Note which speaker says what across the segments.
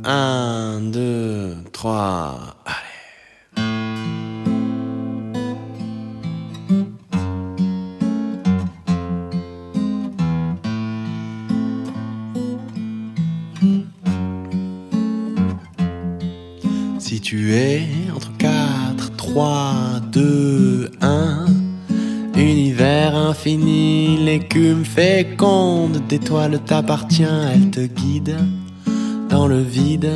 Speaker 1: Un, deux, trois, allez. Si tu es entre 4, 3, 2, 1, univers infini, l'écume féconde d'étoiles t'appartient, elle te guide dans le vide.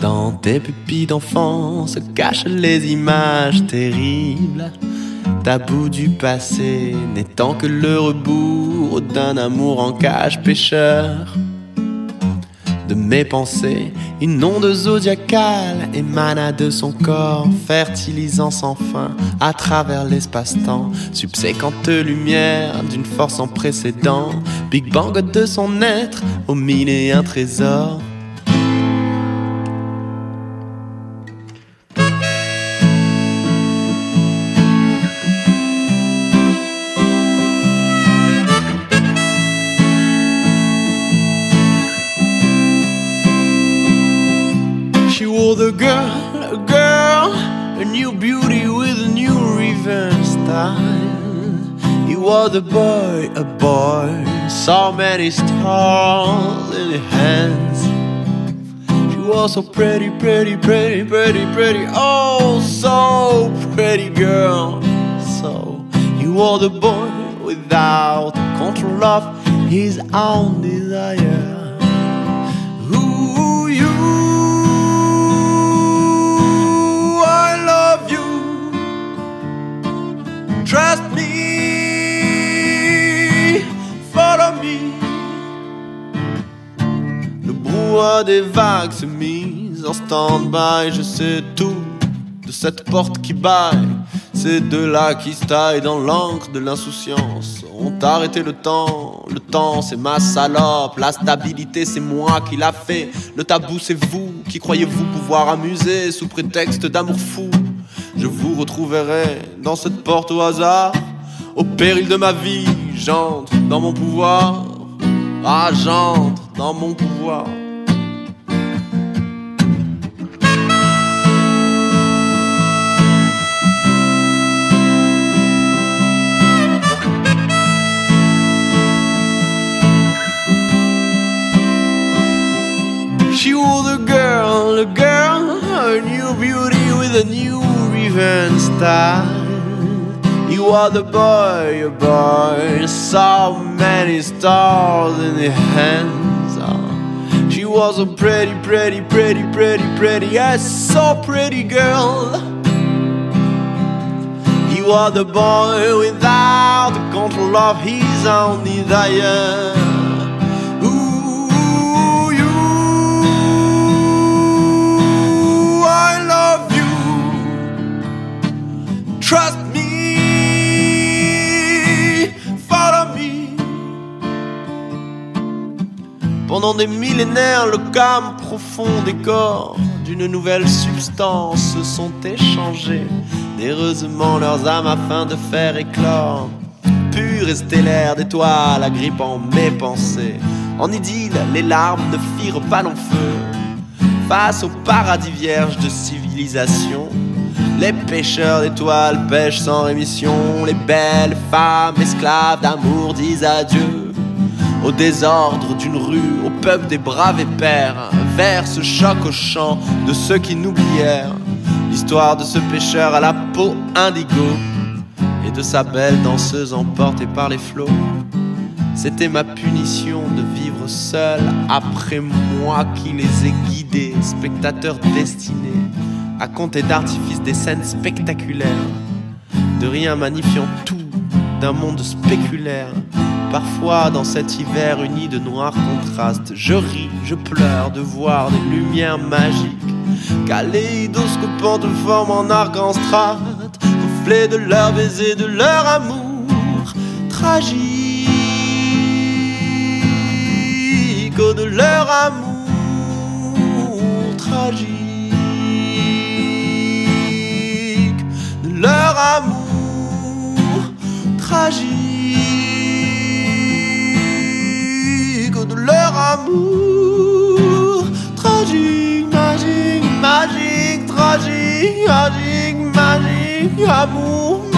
Speaker 1: Dans tes pupilles d'enfant se cachent les images terribles. Tabou du passé n'étant que le rebours d'un amour en cage pêcheur. De mes pensées, une onde zodiacale émana de son corps, fertilisant sans fin à travers l'espace-temps, subséquente lumière d'une force sans précédent, Big Bang de son être, au mille et un trésors. Wore the girl, a girl, a new beauty with a new revenge style. You was the boy, a boy, so many stars in his hands. She was so pretty, pretty, pretty, pretty, pretty, oh, so pretty girl. So you was the boy without control of his own desire. Des vagues se mise en stand-by. Je sais tout de cette porte qui baille. Ces deux-là qui se dans l'encre de l'insouciance ont arrêté le temps. Le temps, c'est ma salope. La stabilité, c'est moi qui l'a fait. Le tabou, c'est vous qui croyez-vous pouvoir amuser sous prétexte d'amour fou. Je vous retrouverai dans cette porte au hasard. Au péril de ma vie, j'entre dans mon pouvoir. Ah, j'entre dans mon pouvoir. She was a girl, a girl, a new beauty with a new revenge style. You are the boy, a boy, so many stars in the hands. Oh, She was a pretty, pretty, pretty, pretty, pretty, yes, so pretty girl. He was the boy without the control of his own desire. Pendant des millénaires, le calme profond des corps d'une nouvelle substance se sont échangés d'heureusement leurs âmes afin de faire éclore pur et stellaire d'étoiles agrippant mes pensées. En idylle, les larmes ne firent pas long feu. Face au paradis vierge de civilisation, les pêcheurs d'étoiles pêchent sans rémission. Les belles femmes esclaves d'amour disent adieu. Au désordre d'une rue, au peuple des braves et pères, vers ce choc au chant de ceux qui n'oublièrent l'histoire de ce pêcheur à la peau indigo et de sa belle danseuse emportée par les flots. C'était ma punition de vivre seul après moi qui les ai guidés, spectateurs destinés à compter d'artifice des scènes spectaculaires, de rien magnifiant tout d'un monde spéculaire. Parfois, dans cet hiver uni de noirs contrastes, je ris, je pleure de voir des lumières magiques, kaléidoscopant de forme en arc-en-strate, reflet de leur baiser, de leur amour tragique, de leur amour tragique, amour. Tragique, magique, magique, tragique, magique, magique, amour.